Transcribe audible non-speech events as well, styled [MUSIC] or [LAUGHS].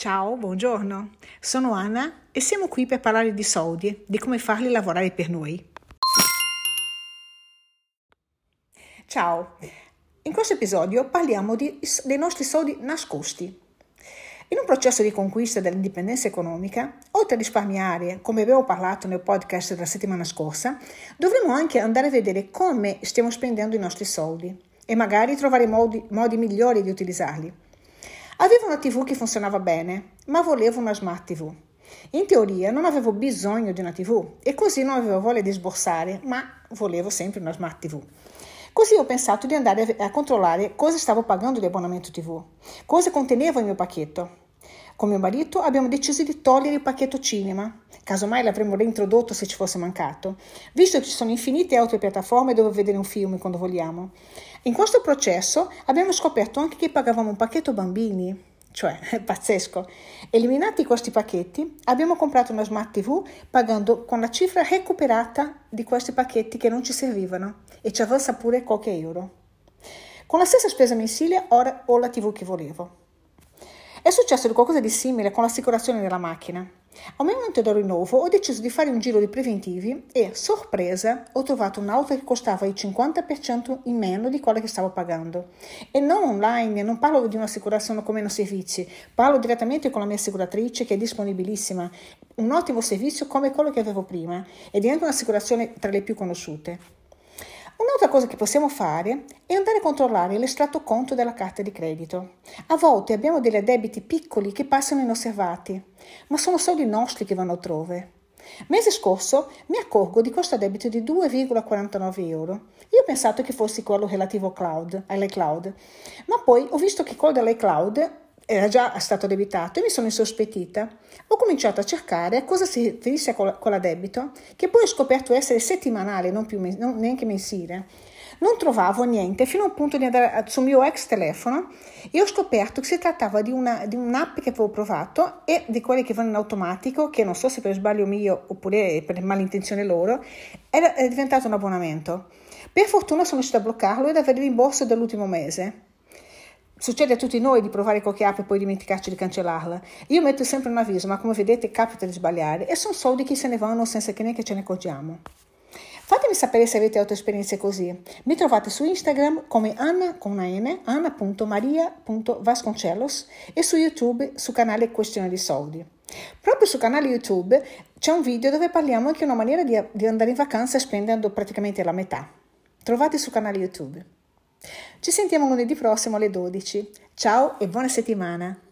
Ciao, buongiorno. Sono Anna e siamo qui per parlare di soldi, di come farli lavorare per noi. Ciao, in questo episodio parliamo di, dei nostri soldi nascosti. In un processo di conquista dell'indipendenza economica, oltre a risparmiare, come avevo parlato nel podcast della settimana scorsa, dovremo anche andare a vedere come stiamo spendendo i nostri soldi e magari trovare modi, modi migliori di utilizzarli. Avevo una TV che funzionava bene, ma volevo una smart TV. In teoria non avevo bisogno di una TV e così non avevo voglia di sborsare, ma volevo sempre una smart TV. Così ho pensato di andare a controllare cosa stavo pagando di abbonamento TV, cosa conteneva il mio pacchetto. Con mio marito abbiamo deciso di togliere il pacchetto cinema, casomai l'avremmo reintrodotto se ci fosse mancato, visto che ci sono infinite altre piattaforme dove vedere un film quando vogliamo. In questo processo abbiamo scoperto anche che pagavamo un pacchetto bambini, cioè [LAUGHS] pazzesco. Eliminati questi pacchetti, abbiamo comprato una smart TV pagando con la cifra recuperata di questi pacchetti che non ci servivano e ci avanza pure qualche euro. Con la stessa spesa mensile ora ho la TV che volevo. È successo qualcosa di simile con l'assicurazione della macchina. Al momento del rinnovo ho deciso di fare un giro di preventivi e, sorpresa, ho trovato un'auto che costava il 50% in meno di quella che stavo pagando. E non online, non parlo di un'assicurazione come meno servizi, parlo direttamente con la mia assicuratrice che è disponibilissima. Un ottimo servizio come quello che avevo prima ed è anche un'assicurazione tra le più conosciute. Un'altra cosa che possiamo fare è andare a controllare l'estratto conto della carta di credito. A volte abbiamo degli debiti piccoli che passano inosservati, ma sono soldi nostri che vanno altrove. Mese scorso mi accorgo di questo debito di 2,49 euro. Io ho pensato che fosse quello relativo cloud, all'iCloud, ma poi ho visto che quello dell'iCloud era già stato debitato e mi sono insospettita. Ho cominciato a cercare a cosa si riferisse con la debito, che poi ho scoperto essere settimanale, non, più, non neanche mensile. Non trovavo niente fino al punto di andare sul mio ex telefono e ho scoperto che si trattava di, una, di un'app che avevo provato e di quelle che vanno in automatico, che non so se per sbaglio mio oppure per malintenzione loro, era, è diventato un abbonamento. Per fortuna sono riuscita a bloccarlo ed avere il rimborso dell'ultimo mese. Succede a tutti noi di provare qualche app e poi dimenticarci di cancellarla. Io metto sempre un avviso, ma come vedete capita di sbagliare e sono soldi che se ne vanno senza che neanche ce ne accorgiamo. Fatemi sapere se avete altre esperienze così. Mi trovate su Instagram come Anna con una N, anna.maria.vasconcellos e su YouTube su canale Questione di Soldi. Proprio sul canale YouTube c'è un video dove parliamo anche di una maniera di, di andare in vacanza spendendo praticamente la metà. Trovate sul canale YouTube. Ci sentiamo lunedì prossimo alle 12. Ciao e buona settimana!